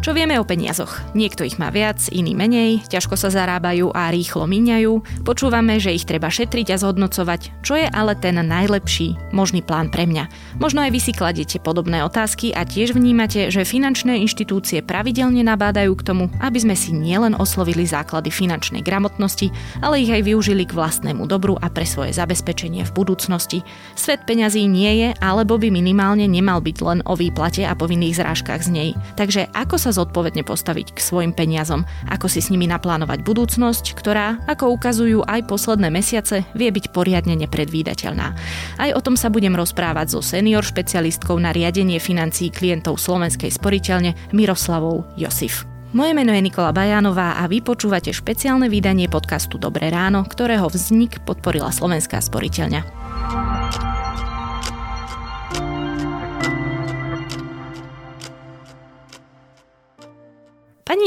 Čo vieme o peniazoch? Niekto ich má viac, iný menej, ťažko sa zarábajú a rýchlo míňajú. Počúvame, že ich treba šetriť a zhodnocovať, čo je ale ten najlepší možný plán pre mňa. Možno aj vy si kladiete podobné otázky a tiež vnímate, že finančné inštitúcie pravidelne nabádajú k tomu, aby sme si nielen oslovili základy finančnej gramotnosti, ale ich aj využili k vlastnému dobru a pre svoje zabezpečenie v budúcnosti. Svet peňazí nie je, alebo by minimálne nemal byť len o výplate a povinných zrážkach z nej. Takže ako sa sa zodpovedne postaviť k svojim peniazom, ako si s nimi naplánovať budúcnosť, ktorá, ako ukazujú aj posledné mesiace, vie byť poriadne nepredvídateľná. Aj o tom sa budem rozprávať so senior špecialistkou na riadenie financií klientov Slovenskej sporiteľne Miroslavou Josif. Moje meno je Nikola Bajánová a vy počúvate špeciálne vydanie podcastu Dobré ráno, ktorého vznik podporila Slovenská sporiteľňa.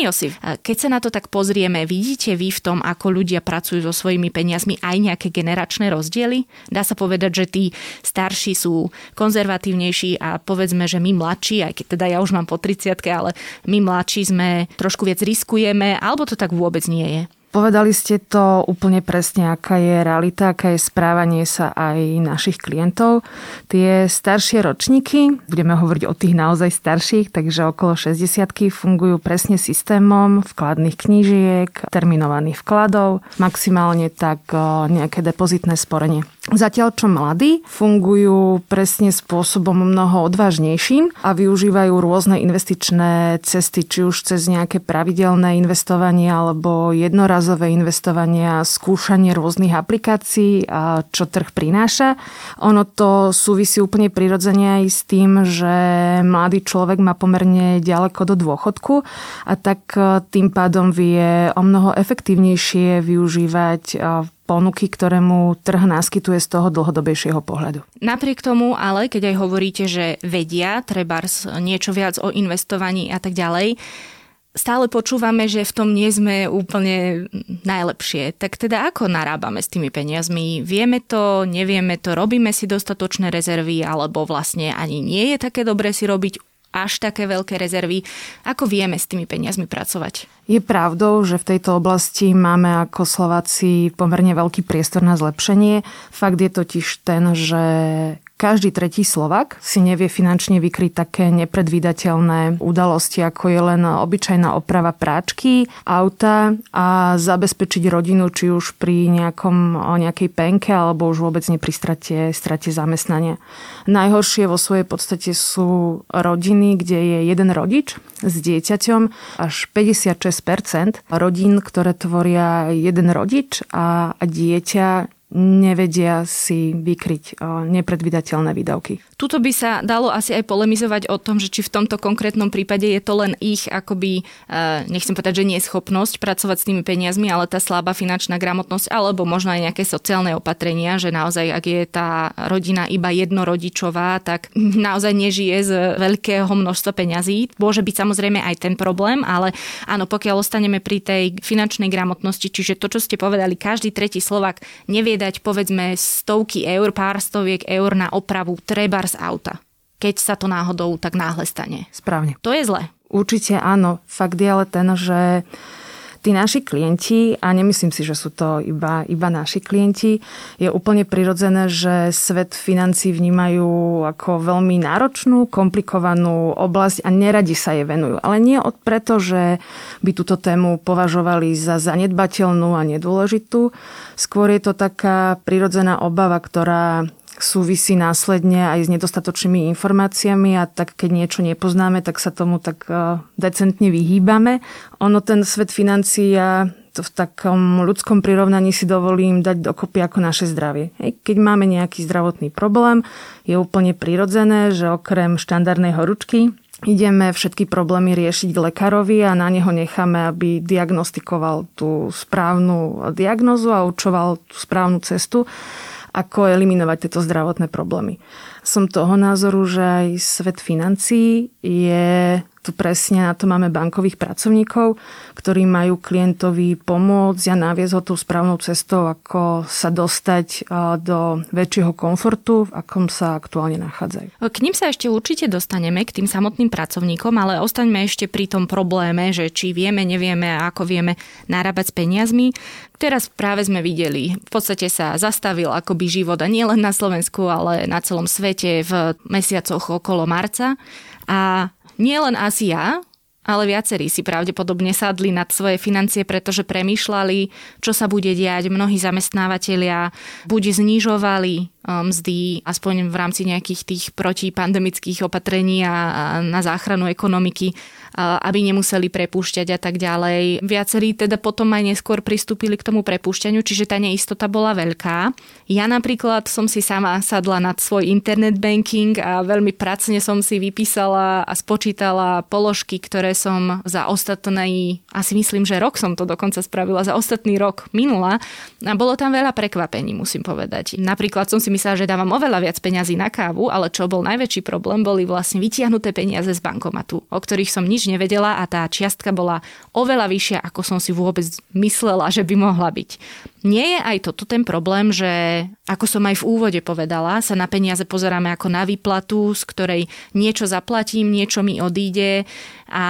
Pani Josif, keď sa na to tak pozrieme, vidíte vy v tom, ako ľudia pracujú so svojimi peniazmi aj nejaké generačné rozdiely? Dá sa povedať, že tí starší sú konzervatívnejší a povedzme, že my mladší, aj keď teda ja už mám po 30 ale my mladší sme trošku viac riskujeme, alebo to tak vôbec nie je? Povedali ste to úplne presne, aká je realita, aká je správanie sa aj našich klientov. Tie staršie ročníky, budeme hovoriť o tých naozaj starších, takže okolo 60 fungujú presne systémom vkladných knížiek, terminovaných vkladov, maximálne tak nejaké depozitné sporenie. Zatiaľ čo mladí fungujú presne spôsobom mnoho odvážnejším a využívajú rôzne investičné cesty, či už cez nejaké pravidelné investovanie alebo jednorazové investovanie a skúšanie rôznych aplikácií, čo trh prináša. Ono to súvisí úplne prirodzene aj s tým, že mladý človek má pomerne ďaleko do dôchodku a tak tým pádom vie o mnoho efektívnejšie využívať ponuky, ktoré mu trh naskytuje z toho dlhodobejšieho pohľadu. Napriek tomu ale, keď aj hovoríte, že vedia treba niečo viac o investovaní a tak ďalej, stále počúvame, že v tom nie sme úplne najlepšie. Tak teda ako narábame s tými peniazmi? Vieme to, nevieme to, robíme si dostatočné rezervy, alebo vlastne ani nie je také dobre si robiť až také veľké rezervy. Ako vieme s tými peniazmi pracovať? Je pravdou, že v tejto oblasti máme ako Slováci pomerne veľký priestor na zlepšenie. Fakt je totiž ten, že každý tretí Slovak si nevie finančne vykryť také nepredvídateľné udalosti, ako je len obyčajná oprava práčky, auta a zabezpečiť rodinu, či už pri nejakom, nejakej penke alebo už vôbec nie pri strate, strate zamestnania. Najhoršie vo svojej podstate sú rodiny, kde je jeden rodič s dieťaťom, až 56% rodín, ktoré tvoria jeden rodič a dieťa nevedia si vykryť nepredvydateľné výdavky. Tuto by sa dalo asi aj polemizovať o tom, že či v tomto konkrétnom prípade je to len ich akoby, e, nechcem povedať, že neschopnosť pracovať s tými peniazmi, ale tá slabá finančná gramotnosť, alebo možno aj nejaké sociálne opatrenia, že naozaj, ak je tá rodina iba jednorodičová, tak naozaj nežije z veľkého množstva peňazí. Môže byť samozrejme aj ten problém, ale áno, pokiaľ ostaneme pri tej finančnej gramotnosti, čiže to, čo ste povedali, každý tretí Slovak nevie dať povedzme stovky eur, pár stoviek eur na opravu treba z auta keď sa to náhodou tak náhle stane. Správne. To je zle. Určite áno. Fakt je ale ten, že tí naši klienti, a nemyslím si, že sú to iba, iba naši klienti, je úplne prirodzené, že svet financí vnímajú ako veľmi náročnú, komplikovanú oblasť a neradi sa jej venujú. Ale nie od preto, že by túto tému považovali za zanedbateľnú a nedôležitú. Skôr je to taká prirodzená obava, ktorá súvisí následne aj s nedostatočnými informáciami a tak keď niečo nepoznáme, tak sa tomu tak e, decentne vyhýbame. Ono ten svet financií to v takom ľudskom prirovnaní si dovolím dať dokopy ako naše zdravie. Keď máme nejaký zdravotný problém, je úplne prirodzené, že okrem štandardnej horúčky ideme všetky problémy riešiť k lekárovi a na neho necháme, aby diagnostikoval tú správnu diagnozu a určoval tú správnu cestu ako eliminovať tieto zdravotné problémy. Som toho názoru, že aj svet financií je Tu presne na to máme bankových pracovníkov, ktorí majú klientovi pomôcť a naviesť ho tú správnou cestou, ako sa dostať do väčšieho komfortu, v akom sa aktuálne nachádzajú. K ním sa ešte určite dostaneme, k tým samotným pracovníkom, ale ostaňme ešte pri tom probléme, že či vieme, nevieme a ako vieme narábať s peniazmi. Teraz práve sme videli, v podstate sa zastavil akoby život a nie len na Slovensku, ale na celom svete v mesiacoch okolo marca. A nie len asi ja, ale viacerí si pravdepodobne sadli nad svoje financie, pretože premýšľali, čo sa bude diať. Mnohí zamestnávateľia buď znižovali e, mzdy, aspoň v rámci nejakých tých protipandemických opatrení a na záchranu ekonomiky, aby nemuseli prepúšťať a tak ďalej. Viacerí teda potom aj neskôr pristúpili k tomu prepúšťaniu, čiže tá neistota bola veľká. Ja napríklad som si sama sadla nad svoj internet banking a veľmi pracne som si vypísala a spočítala položky, ktoré som za ostatný, asi myslím, že rok som to dokonca spravila, za ostatný rok minula a bolo tam veľa prekvapení, musím povedať. Napríklad som si myslela, že dávam oveľa viac peňazí na kávu, ale čo bol najväčší problém, boli vlastne vytiahnuté peniaze z bankomatu, o ktorých som nič nevedela a tá čiastka bola oveľa vyššia, ako som si vôbec myslela, že by mohla byť. Nie je aj toto ten problém, že ako som aj v úvode povedala, sa na peniaze pozeráme ako na výplatu, z ktorej niečo zaplatím, niečo mi odíde a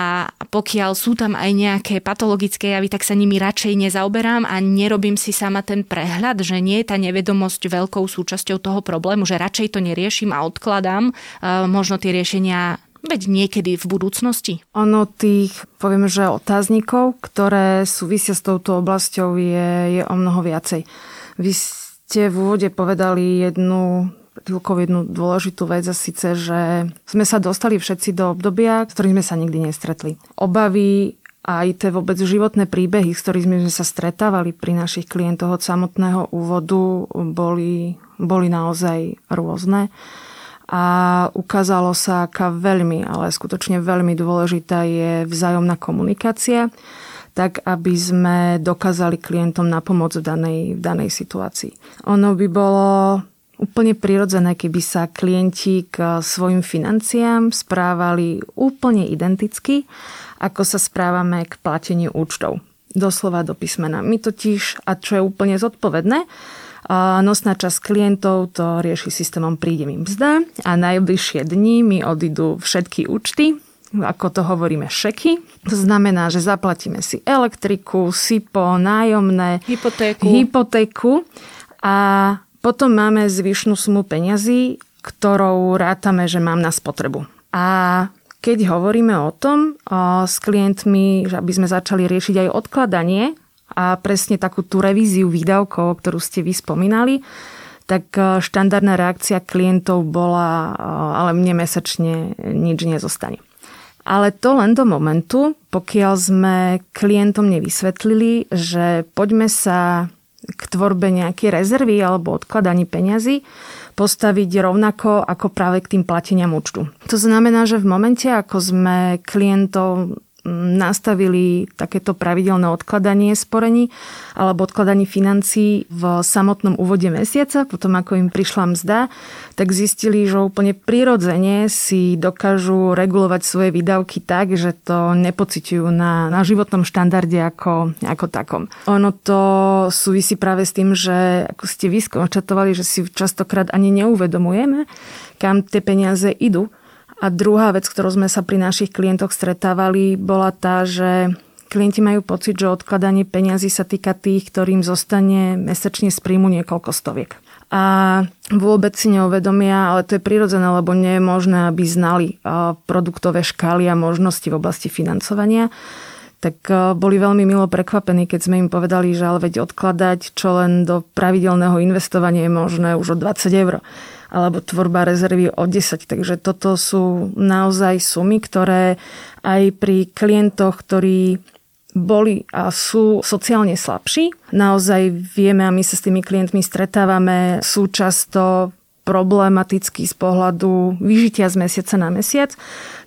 pokiaľ sú tam aj nejaké patologické javy, tak sa nimi radšej nezaoberám a nerobím si sama ten prehľad, že nie je tá nevedomosť veľkou súčasťou toho problému, že radšej to neriešim a odkladám uh, možno tie riešenia veď niekedy v budúcnosti? Ono tých, poviem, že otáznikov, ktoré súvisia s touto oblasťou je, je o mnoho viacej. Vy ste v úvode povedali jednu chvíľkou jednu dôležitú vec a síce, že sme sa dostali všetci do obdobia, s ktorým sme sa nikdy nestretli. Obavy aj tie vôbec životné príbehy, s ktorými sme sa stretávali pri našich klientoch od samotného úvodu, boli, boli naozaj rôzne a ukázalo sa, aká veľmi, ale skutočne veľmi dôležitá je vzájomná komunikácia, tak aby sme dokázali klientom napomôcť v danej, v danej situácii. Ono by bolo úplne prirodzené, keby sa klienti k svojim financiám správali úplne identicky, ako sa správame k plateniu účtov. Doslova do písmena. My totiž, a čo je úplne zodpovedné, nosná časť klientov to rieši systémom príde mi mzda a najbližšie dni mi odídu všetky účty, ako to hovoríme, šeky. To znamená, že zaplatíme si elektriku, SIPO, nájomné, hypotéku. hypotéku a potom máme zvyšnú sumu peňazí, ktorou rátame, že mám na spotrebu. A keď hovoríme o tom o, s klientmi, že aby sme začali riešiť aj odkladanie a presne takú tú revíziu výdavkov, ktorú ste vy spomínali, tak e, štandardná reakcia klientov bola, e, ale mne mesačne nič nezostane. Ale to len do momentu, pokiaľ sme klientom nevysvetlili, že poďme sa k tvorbe nejakej rezervy alebo odkladaní peňazí postaviť rovnako ako práve k tým plateniam účtu. To znamená, že v momente, ako sme klientov nastavili takéto pravidelné odkladanie sporení alebo odkladanie financií v samotnom úvode mesiaca, potom ako im prišla mzda, tak zistili, že úplne prirodzene si dokážu regulovať svoje výdavky tak, že to nepociťujú na, na životnom štandarde ako, ako takom. Ono to súvisí práve s tým, že ako ste vy skonštatovali, že si častokrát ani neuvedomujeme, kam tie peniaze idú a druhá vec, ktorú sme sa pri našich klientoch stretávali, bola tá, že klienti majú pocit, že odkladanie peňazí sa týka tých, ktorým zostane mesačne z príjmu niekoľko stoviek. A vôbec si neuvedomia, ale to je prirodzené, lebo nie je možné, aby znali produktové škály a možnosti v oblasti financovania tak boli veľmi milo prekvapení, keď sme im povedali, že ale veď odkladať čo len do pravidelného investovania je možné už o 20 eur alebo tvorba rezervy o 10. Takže toto sú naozaj sumy, ktoré aj pri klientoch, ktorí boli a sú sociálne slabší. Naozaj vieme a my sa s tými klientmi stretávame, sú často problematický z pohľadu vyžitia z mesiaca na mesiac,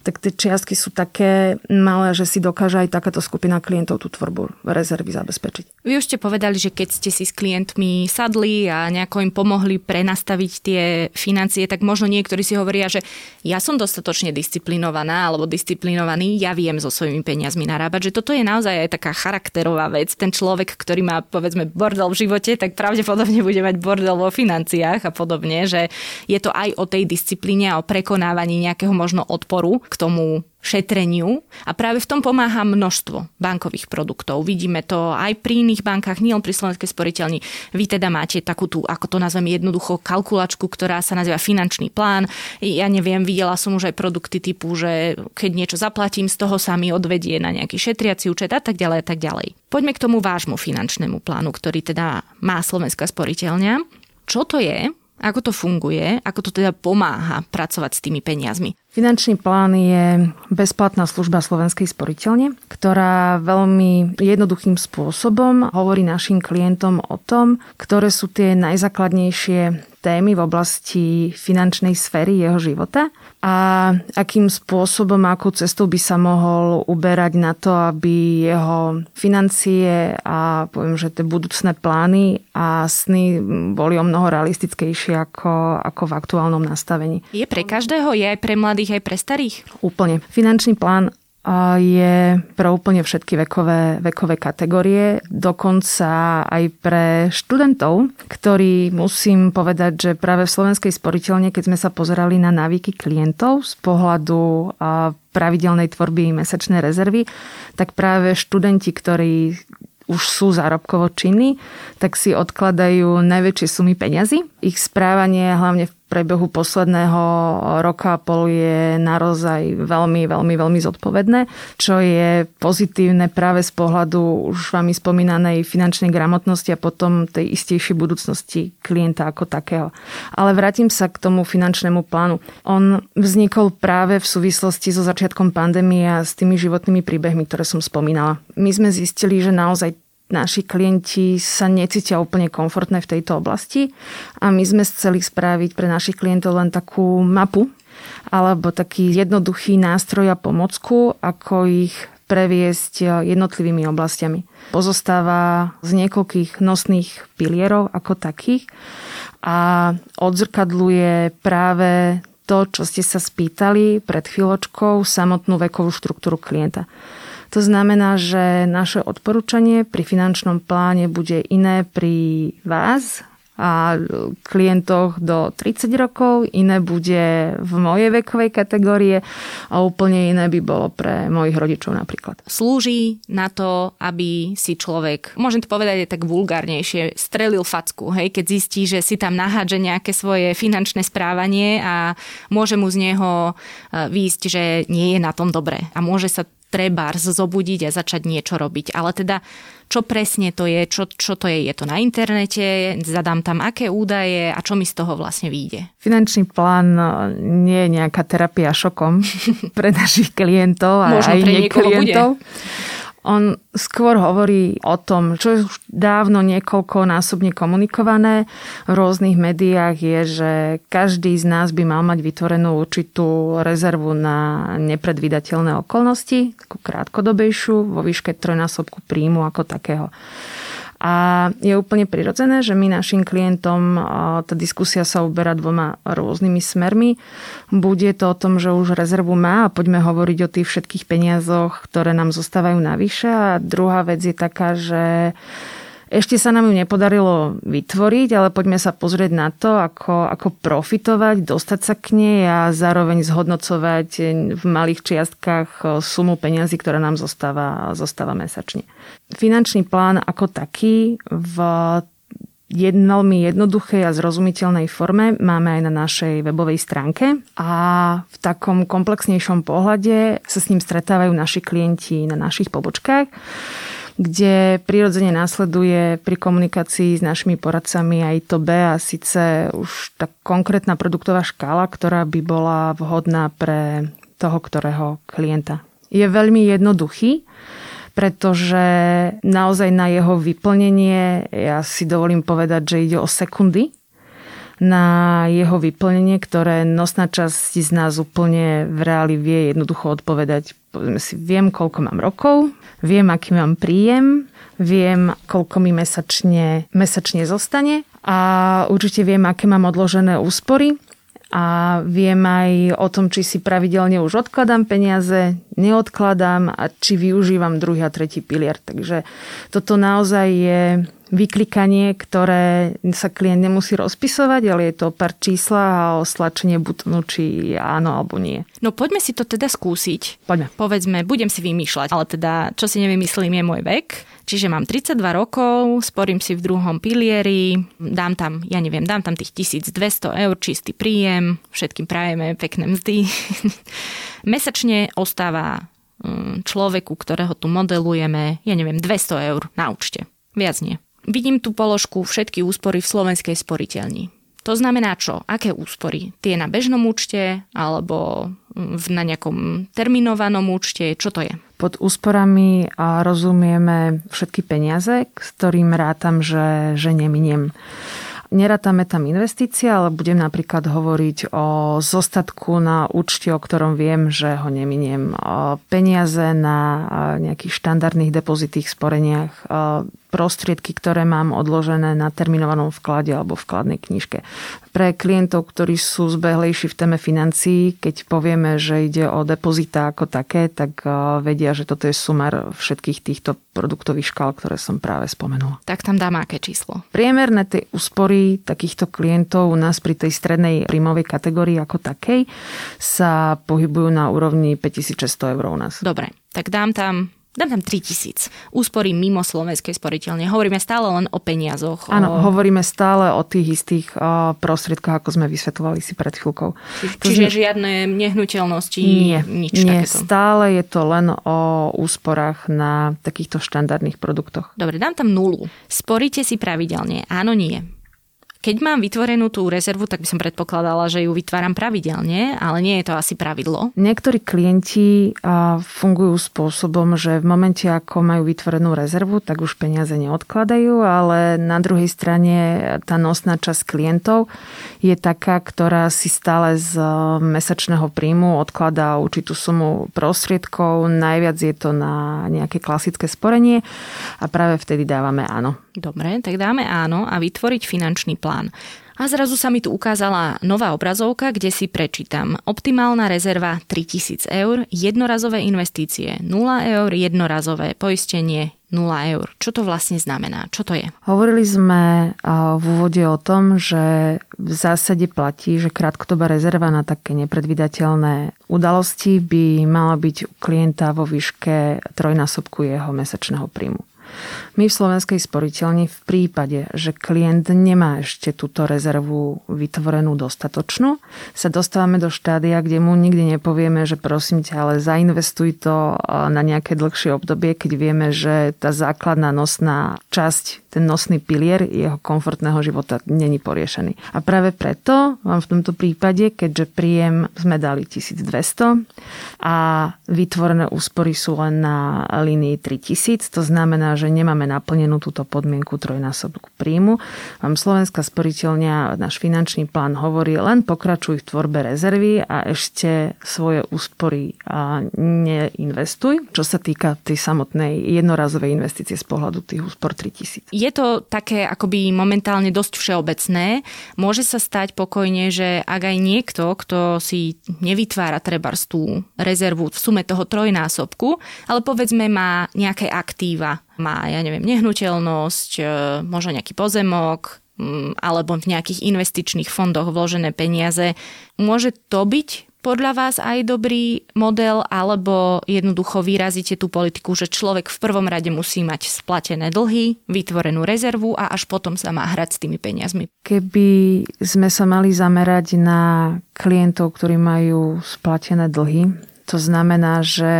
tak tie čiastky sú také malé, že si dokáže aj takáto skupina klientov tú tvorbu rezervy zabezpečiť. Vy už ste povedali, že keď ste si s klientmi sadli a nejako im pomohli prenastaviť tie financie, tak možno niektorí si hovoria, že ja som dostatočne disciplinovaná alebo disciplinovaný, ja viem so svojimi peniazmi narábať, že toto je naozaj aj taká charakterová vec. Ten človek, ktorý má povedzme bordel v živote, tak pravdepodobne bude mať bordel vo financiách a podobne, že je to aj o tej disciplíne a o prekonávaní nejakého možno odporu tomu šetreniu a práve v tom pomáha množstvo bankových produktov. Vidíme to aj pri iných bankách, nielen pri Slovenskej sporiteľni. Vy teda máte takú tú, ako to nazvem, jednoducho kalkulačku, ktorá sa nazýva finančný plán. Ja neviem, videla som už aj produkty typu, že keď niečo zaplatím, z toho sa mi odvedie na nejaký šetriaci účet a tak ďalej a tak ďalej. Poďme k tomu vášmu finančnému plánu, ktorý teda má Slovenská sporiteľňa. Čo to je? Ako to funguje? Ako to teda pomáha pracovať s tými peniazmi? Finančný plán je bezplatná služba Slovenskej sporiteľne, ktorá veľmi jednoduchým spôsobom hovorí našim klientom o tom, ktoré sú tie najzákladnejšie témy v oblasti finančnej sféry jeho života a akým spôsobom, akou cestou by sa mohol uberať na to, aby jeho financie a poviem, že tie budúcné plány a sny boli o mnoho realistickejšie ako, ako v aktuálnom nastavení. Je pre každého? Je aj pre mladých, aj pre starých? Úplne. Finančný plán je pre úplne všetky vekové, vekové kategórie, dokonca aj pre študentov, ktorí musím povedať, že práve v Slovenskej sporiteľne, keď sme sa pozerali na návyky klientov z pohľadu pravidelnej tvorby mesačnej rezervy, tak práve študenti, ktorí už sú zárobkovo činní, tak si odkladajú najväčšie sumy peňazí. Ich správanie, hlavne v prebehu posledného roka a pol je naozaj veľmi, veľmi, veľmi zodpovedné, čo je pozitívne práve z pohľadu už vami spomínanej finančnej gramotnosti a potom tej istejšej budúcnosti klienta ako takého. Ale vrátim sa k tomu finančnému plánu. On vznikol práve v súvislosti so začiatkom pandémie a s tými životnými príbehmi, ktoré som spomínala. My sme zistili, že naozaj naši klienti sa necítia úplne komfortné v tejto oblasti a my sme chceli spraviť pre našich klientov len takú mapu alebo taký jednoduchý nástroj a pomocku, ako ich previesť jednotlivými oblastiami. Pozostáva z niekoľkých nosných pilierov ako takých a odzrkadluje práve to, čo ste sa spýtali pred chvíľočkou, samotnú vekovú štruktúru klienta. To znamená, že naše odporúčanie pri finančnom pláne bude iné pri vás a klientoch do 30 rokov, iné bude v mojej vekovej kategórie a úplne iné by bolo pre mojich rodičov napríklad. Slúži na to, aby si človek, môžem to povedať aj tak vulgárnejšie, strelil facku, hej, keď zistí, že si tam nahádže nejaké svoje finančné správanie a môže mu z neho e, výjsť, že nie je na tom dobre a môže sa trebárs zobudiť a začať niečo robiť. Ale teda, čo presne to je, čo, čo to je, je to na internete, zadám tam aké údaje a čo mi z toho vlastne vyjde. Finančný plán no, nie je nejaká terapia šokom pre našich klientov a Možno aj pre klientov. Bude. On skôr hovorí o tom, čo je už dávno niekoľkonásobne komunikované v rôznych médiách, je, že každý z nás by mal mať vytvorenú určitú rezervu na nepredvídateľné okolnosti, takú krátkodobejšiu, vo výške trojnásobku príjmu ako takého. A je úplne prirodzené, že my našim klientom, tá diskusia sa uberá dvoma rôznymi smermi. Bude to o tom, že už rezervu má a poďme hovoriť o tých všetkých peniazoch, ktoré nám zostávajú navyše. A druhá vec je taká, že ešte sa nám ju nepodarilo vytvoriť, ale poďme sa pozrieť na to, ako, ako profitovať, dostať sa k nej a zároveň zhodnocovať v malých čiastkách sumu peňazí, ktorá nám zostáva, zostáva mesačne. Finančný plán ako taký v veľmi jednoduchej a zrozumiteľnej forme máme aj na našej webovej stránke a v takom komplexnejšom pohľade sa s ním stretávajú naši klienti na našich pobočkách kde prirodzene následuje pri komunikácii s našimi poradcami aj to B a síce už tá konkrétna produktová škála, ktorá by bola vhodná pre toho, ktorého klienta. Je veľmi jednoduchý, pretože naozaj na jeho vyplnenie, ja si dovolím povedať, že ide o sekundy, na jeho vyplnenie, ktoré nosná časť z nás úplne v reáli vie jednoducho odpovedať. Povedzme si, viem, koľko mám rokov, viem, aký mám príjem, viem, koľko mi mesačne, mesačne zostane a určite viem, aké mám odložené úspory a viem aj o tom, či si pravidelne už odkladám peniaze, neodkladám a či využívam druhý a tretí pilier. Takže toto naozaj je vyklikanie, ktoré sa klient nemusí rozpisovať, ale je to pár čísla a o slačenie butonu, či áno alebo nie. No poďme si to teda skúsiť. Poďme. Povedzme, budem si vymýšľať, ale teda, čo si nevymyslím, je môj vek. Čiže mám 32 rokov, sporím si v druhom pilieri, dám tam, ja neviem, dám tam tých 1200 eur čistý príjem, všetkým prajeme pekné mzdy. Mesačne ostáva mm, človeku, ktorého tu modelujeme, ja neviem, 200 eur na účte. Viac nie. Vidím tú položku všetky úspory v slovenskej sporiteľni. To znamená čo? Aké úspory? Tie na bežnom účte alebo na nejakom terminovanom účte? Čo to je? Pod úsporami rozumieme všetky peniaze, s ktorým rátam, že, že neminiem. Nerátame tam investície, ale budem napríklad hovoriť o zostatku na účte, o ktorom viem, že ho neminiem. Peniaze na nejakých štandardných depozitých sporeniach, prostriedky, ktoré mám odložené na terminovanom vklade alebo vkladnej knižke. Pre klientov, ktorí sú zbehlejší v téme financií, keď povieme, že ide o depozita ako také, tak vedia, že toto je sumar všetkých týchto produktových škál, ktoré som práve spomenula. Tak tam dám aké číslo? Priemerné tie úspory takýchto klientov u nás pri tej strednej príjmovej kategórii ako takej sa pohybujú na úrovni 5600 eur u nás. Dobre, tak dám tam dám tam 3000. Úspory mimo slovenskej sporiteľne. Hovoríme stále len o peniazoch. Áno, o... hovoríme stále o tých istých prostriedkoch, ako sme vysvetovali si pred chvíľkou. Čiže to žiadne nehnuteľnosti, nie, nič nie, takéto. stále je to len o úsporách na takýchto štandardných produktoch. Dobre, dám tam nulu. Sporíte si pravidelne? Áno, nie. Keď mám vytvorenú tú rezervu, tak by som predpokladala, že ju vytváram pravidelne, ale nie je to asi pravidlo. Niektorí klienti fungujú spôsobom, že v momente, ako majú vytvorenú rezervu, tak už peniaze neodkladajú, ale na druhej strane tá nosná časť klientov je taká, ktorá si stále z mesačného príjmu odkladá určitú sumu prostriedkov. Najviac je to na nejaké klasické sporenie a práve vtedy dávame áno. Dobre, tak dáme áno a vytvoriť finančný plán. A zrazu sa mi tu ukázala nová obrazovka, kde si prečítam. Optimálna rezerva 3000 eur, jednorazové investície 0 eur, jednorazové poistenie 0 eur. Čo to vlastne znamená? Čo to je? Hovorili sme v úvode o tom, že v zásade platí, že krátkodobá rezerva na také nepredvydateľné udalosti by mala byť u klienta vo výške trojnásobku jeho mesačného príjmu. My v Slovenskej sporiteľni v prípade, že klient nemá ešte túto rezervu vytvorenú dostatočnú, sa dostávame do štádia, kde mu nikdy nepovieme, že prosím ťa, ale zainvestuj to na nejaké dlhšie obdobie, keď vieme, že tá základná nosná časť ten nosný pilier jeho komfortného života není poriešený. A práve preto vám v tomto prípade, keďže príjem sme dali 1200 a vytvorené úspory sú len na línii 3000, to znamená, že nemáme naplnenú túto podmienku trojnásobku príjmu. Vám Slovenská sporiteľňa, náš finančný plán hovorí, len pokračuj v tvorbe rezervy a ešte svoje úspory neinvestuj, čo sa týka tej samotnej jednorazovej investície z pohľadu tých úspor 3000 je to také akoby momentálne dosť všeobecné. Môže sa stať pokojne, že ak aj niekto, kto si nevytvára trebárs tú rezervu v sume toho trojnásobku, ale povedzme má nejaké aktíva, má, ja neviem, nehnuteľnosť, e, možno nejaký pozemok, alebo v nejakých investičných fondoch vložené peniaze. Môže to byť podľa vás aj dobrý model, alebo jednoducho vyrazíte tú politiku, že človek v prvom rade musí mať splatené dlhy, vytvorenú rezervu a až potom sa má hrať s tými peniazmi? Keby sme sa mali zamerať na klientov, ktorí majú splatené dlhy, to znamená, že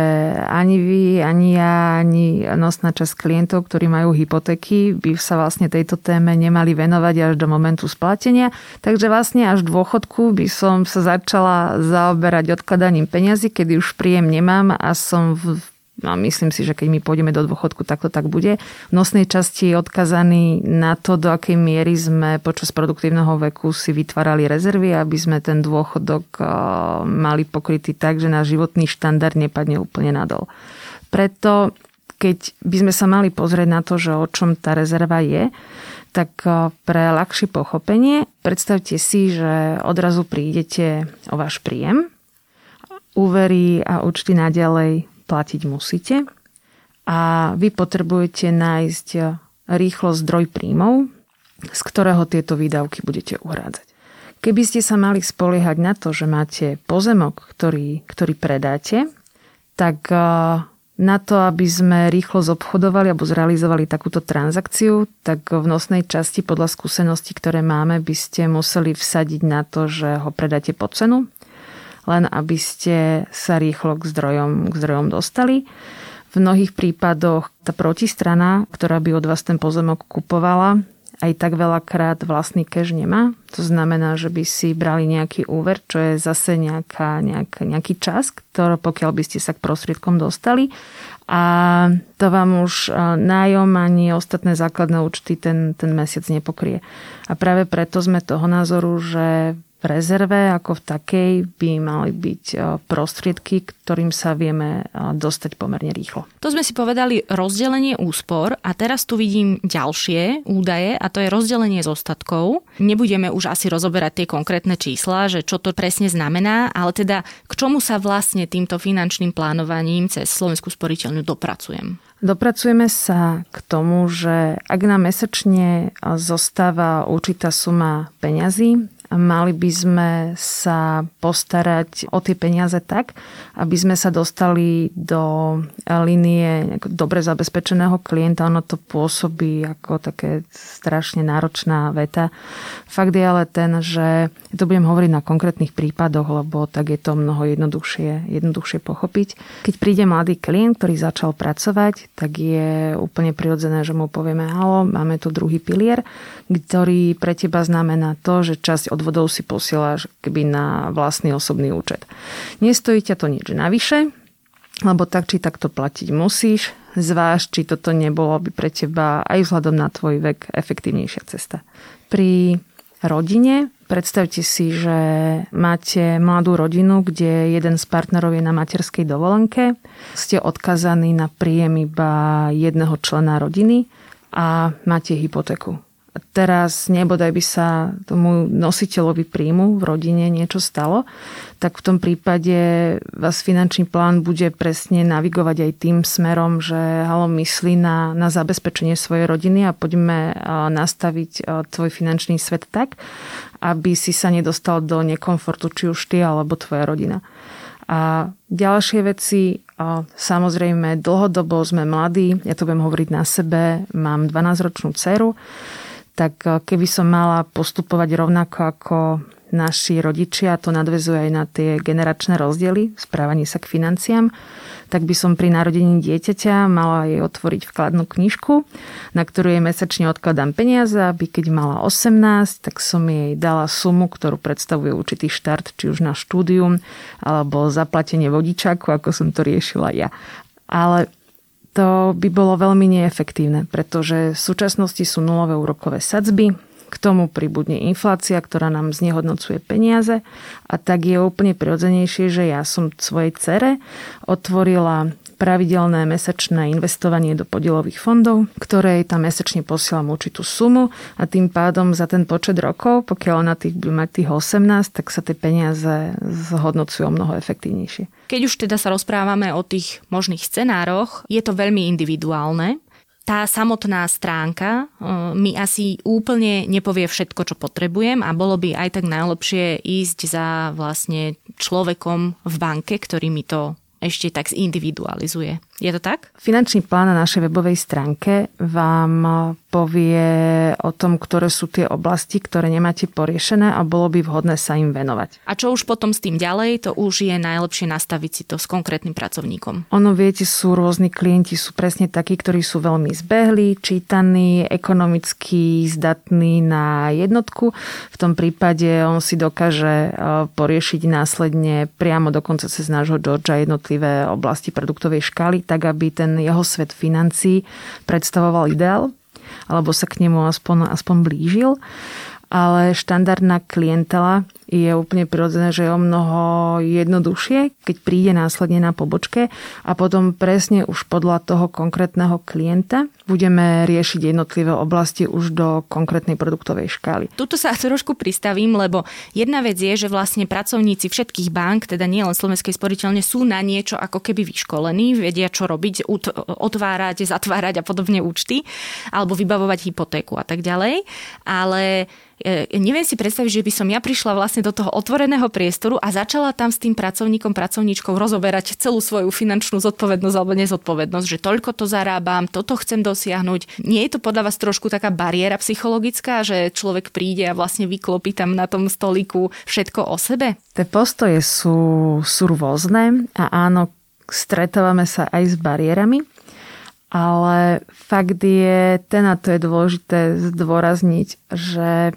ani vy, ani ja, ani nosná časť klientov, ktorí majú hypotéky, by sa vlastne tejto téme nemali venovať až do momentu splatenia. Takže vlastne až v dôchodku by som sa začala zaoberať odkladaním peňazí, kedy už príjem nemám a som v a myslím si, že keď my pôjdeme do dôchodku, tak to tak bude. V nosnej časti je odkazaný na to, do akej miery sme počas produktívneho veku si vytvárali rezervy, aby sme ten dôchodok mali pokrytý tak, že náš životný štandard nepadne úplne nadol. Preto keď by sme sa mali pozrieť na to, že o čom tá rezerva je, tak pre ľahšie pochopenie predstavte si, že odrazu prídete o váš príjem, úvery a účty naďalej platiť musíte a vy potrebujete nájsť rýchlo zdroj príjmov, z ktorého tieto výdavky budete uhrádzať. Keby ste sa mali spoliehať na to, že máte pozemok, ktorý, ktorý predáte, tak eh, na to, aby sme rýchlo zobchodovali alebo zrealizovali takúto transakciu, tak v nosnej časti podľa skúseností, ktoré máme, by ste museli vsadiť na to, že ho predáte po cenu len aby ste sa rýchlo k zdrojom, k zdrojom dostali. V mnohých prípadoch tá protistrana, ktorá by od vás ten pozemok kupovala, aj tak veľakrát vlastný cash nemá. To znamená, že by si brali nejaký úver, čo je zase nejaká, nejak, nejaký čas, ktorý, pokiaľ by ste sa k prostriedkom dostali. A to vám už nájom ani ostatné základné účty ten, ten mesiac nepokrie. A práve preto sme toho názoru, že v rezerve ako v takej by mali byť e, prostriedky, ktorým sa vieme e, dostať pomerne rýchlo. To sme si povedali rozdelenie úspor a teraz tu vidím ďalšie údaje a to je rozdelenie zostatkov. Nebudeme už asi rozoberať tie konkrétne čísla, že čo to presne znamená, ale teda k čomu sa vlastne týmto finančným plánovaním cez Slovenskú sporiteľňu dopracujem. Dopracujeme sa k tomu, že ak nám mesačne zostáva určitá suma peňazí, Mali by sme sa postarať o tie peniaze tak, aby sme sa dostali do línie dobre zabezpečeného klienta. Ono to pôsobí ako také strašne náročná veta. Fakt je ale ten, že to budem hovoriť na konkrétnych prípadoch, lebo tak je to mnoho jednoduchšie, jednoduchšie pochopiť. Keď príde mladý klient, ktorý začal pracovať, tak je úplne prirodzené, že mu povieme, halo, máme tu druhý pilier, ktorý pre teba znamená to, že časť odvodov si posieláš keby na vlastný osobný účet. Nestojí ťa to nič navyše, lebo tak či takto platiť musíš. Zváž, či toto nebolo by pre teba aj vzhľadom na tvoj vek efektívnejšia cesta. Pri rodine predstavte si, že máte mladú rodinu, kde jeden z partnerov je na materskej dovolenke. Ste odkazaní na príjem iba jedného člena rodiny a máte hypotéku teraz nebodaj by sa tomu nositeľovi príjmu v rodine niečo stalo, tak v tom prípade vás finančný plán bude presne navigovať aj tým smerom, že halo myslí na, na zabezpečenie svojej rodiny a poďme nastaviť tvoj finančný svet tak, aby si sa nedostal do nekomfortu, či už ty alebo tvoja rodina. A ďalšie veci, samozrejme, dlhodobo sme mladí, ja to budem hovoriť na sebe, mám 12-ročnú dceru, tak eh, keby som mala postupovať rovnako ako naši rodičia, to nadvezuje aj na tie generačné rozdiely v správaní sa k financiám, tak by som pri narodení dieťaťa mala jej otvoriť vkladnú knižku, na ktorú jej mesačne odkladám peniaze, aby keď mala 18, tak som jej dala sumu, ktorú predstavuje určitý štart, či už na štúdium, alebo zaplatenie vodičáku, ako som to riešila ja. Ale to by bolo veľmi neefektívne, pretože v súčasnosti sú nulové úrokové sadzby, k tomu pribudne inflácia, ktorá nám znehodnocuje peniaze a tak je úplne prirodzenejšie, že ja som svojej cere otvorila pravidelné mesačné investovanie do podielových fondov, ktoré tam mesačne posielam určitú sumu a tým pádom za ten počet rokov, pokiaľ na tých bude mať tých 18, tak sa tie peniaze zhodnocujú mnoho efektívnejšie. Keď už teda sa rozprávame o tých možných scenároch, je to veľmi individuálne tá samotná stránka e, mi asi úplne nepovie všetko, čo potrebujem a bolo by aj tak najlepšie ísť za vlastne človekom v banke, ktorý mi to ešte tak zindividualizuje. Je to tak? Finančný plán na našej webovej stránke vám povie o tom, ktoré sú tie oblasti, ktoré nemáte poriešené a bolo by vhodné sa im venovať. A čo už potom s tým ďalej, to už je najlepšie nastaviť si to s konkrétnym pracovníkom. Ono, viete, sú rôzni klienti, sú presne takí, ktorí sú veľmi zbehli, čítaní, ekonomicky zdatní na jednotku. V tom prípade on si dokáže e, poriešiť následne priamo dokonca cez nášho Georgia jednotlivé oblasti produktovej škály tak aby ten jeho svet financí predstavoval ideál, alebo sa k nemu aspoň, aspoň blížil. Ale štandardná klientela je úplne prirodzené, že je o mnoho jednoduchšie, keď príde následne na pobočke a potom presne už podľa toho konkrétneho klienta budeme riešiť jednotlivé oblasti už do konkrétnej produktovej škály. Tuto sa trošku pristavím, lebo jedna vec je, že vlastne pracovníci všetkých bank, teda nielen Slovenskej sporiteľne, sú na niečo ako keby vyškolení, vedia čo robiť, otvárať, zatvárať a podobne účty, alebo vybavovať hypotéku a tak ďalej. Ale E, neviem si predstaviť, že by som ja prišla vlastne do toho otvoreného priestoru a začala tam s tým pracovníkom, pracovníčkou rozoberať celú svoju finančnú zodpovednosť alebo nezodpovednosť, že toľko to zarábam, toto chcem dosiahnuť. Nie je to podľa vás trošku taká bariéra psychologická, že človek príde a vlastne vyklopí tam na tom stoliku všetko o sebe? Tie postoje sú, sú rôzne a áno, stretávame sa aj s bariérami ale fakt je, ten a to je dôležité zdôrazniť, že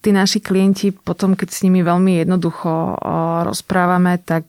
tí naši klienti potom, keď s nimi veľmi jednoducho rozprávame, tak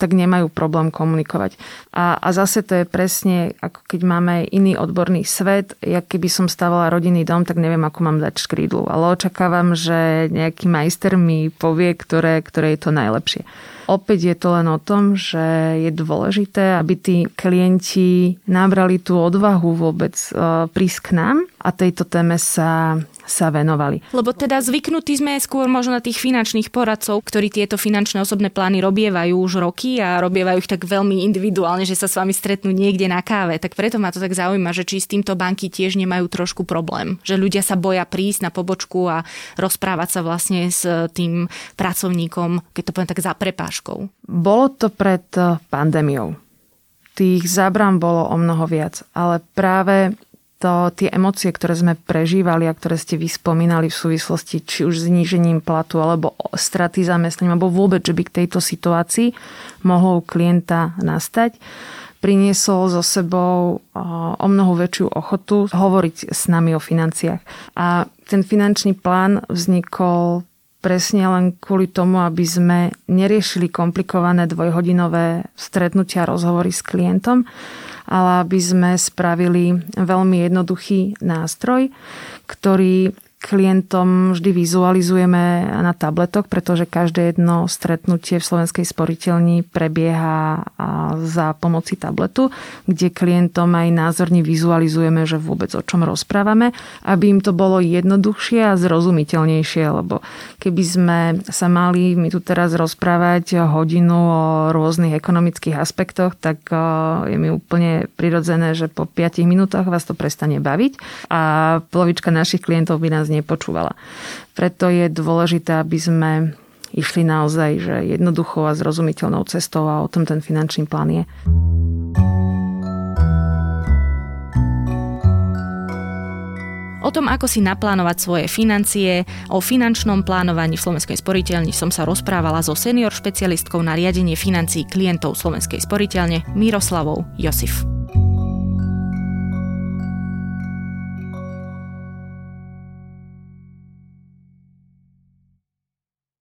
tak nemajú problém komunikovať. A, a zase to je presne, ako keď máme iný odborný svet. Ja keby som stavala rodinný dom, tak neviem, ako mám dať škrídlu. Ale očakávam, že nejaký majster mi povie, ktoré, ktoré je to najlepšie. Opäť je to len o tom, že je dôležité, aby tí klienti nabrali tú odvahu vôbec e, prísť k nám a tejto téme sa sa venovali. Lebo teda zvyknutí sme skôr možno na tých finančných poradcov, ktorí tieto finančné osobné plány robievajú už roky a robievajú ich tak veľmi individuálne, že sa s vami stretnú niekde na káve. Tak preto ma to tak zaujíma, že či s týmto banky tiež nemajú trošku problém. Že ľudia sa boja prísť na pobočku a rozprávať sa vlastne s tým pracovníkom, keď to poviem tak za prepáškou. Bolo to pred pandémiou tých zábran bolo o mnoho viac, ale práve to, tie emócie, ktoré sme prežívali a ktoré ste vyspomínali v súvislosti či už znížením platu alebo straty zamestnania, alebo vôbec, že by k tejto situácii mohol klienta nastať, priniesol so sebou o mnoho väčšiu ochotu hovoriť s nami o financiách. A ten finančný plán vznikol presne len kvôli tomu, aby sme neriešili komplikované dvojhodinové stretnutia, rozhovory s klientom, ale aby sme spravili veľmi jednoduchý nástroj, ktorý klientom vždy vizualizujeme na tabletoch, pretože každé jedno stretnutie v Slovenskej sporiteľni prebieha za pomoci tabletu, kde klientom aj názorne vizualizujeme, že vôbec o čom rozprávame, aby im to bolo jednoduchšie a zrozumiteľnejšie, lebo keby sme sa mali my tu teraz rozprávať hodinu o rôznych ekonomických aspektoch, tak je mi úplne prirodzené, že po 5 minútach vás to prestane baviť a polovička našich klientov by nepočúvala. Preto je dôležité, aby sme išli naozaj že jednoduchou a zrozumiteľnou cestou a o tom ten finančný plán je. O tom, ako si naplánovať svoje financie, o finančnom plánovaní v Slovenskej sporiteľni som sa rozprávala so senior špecialistkou na riadenie financií klientov Slovenskej sporiteľne Miroslavou Josif.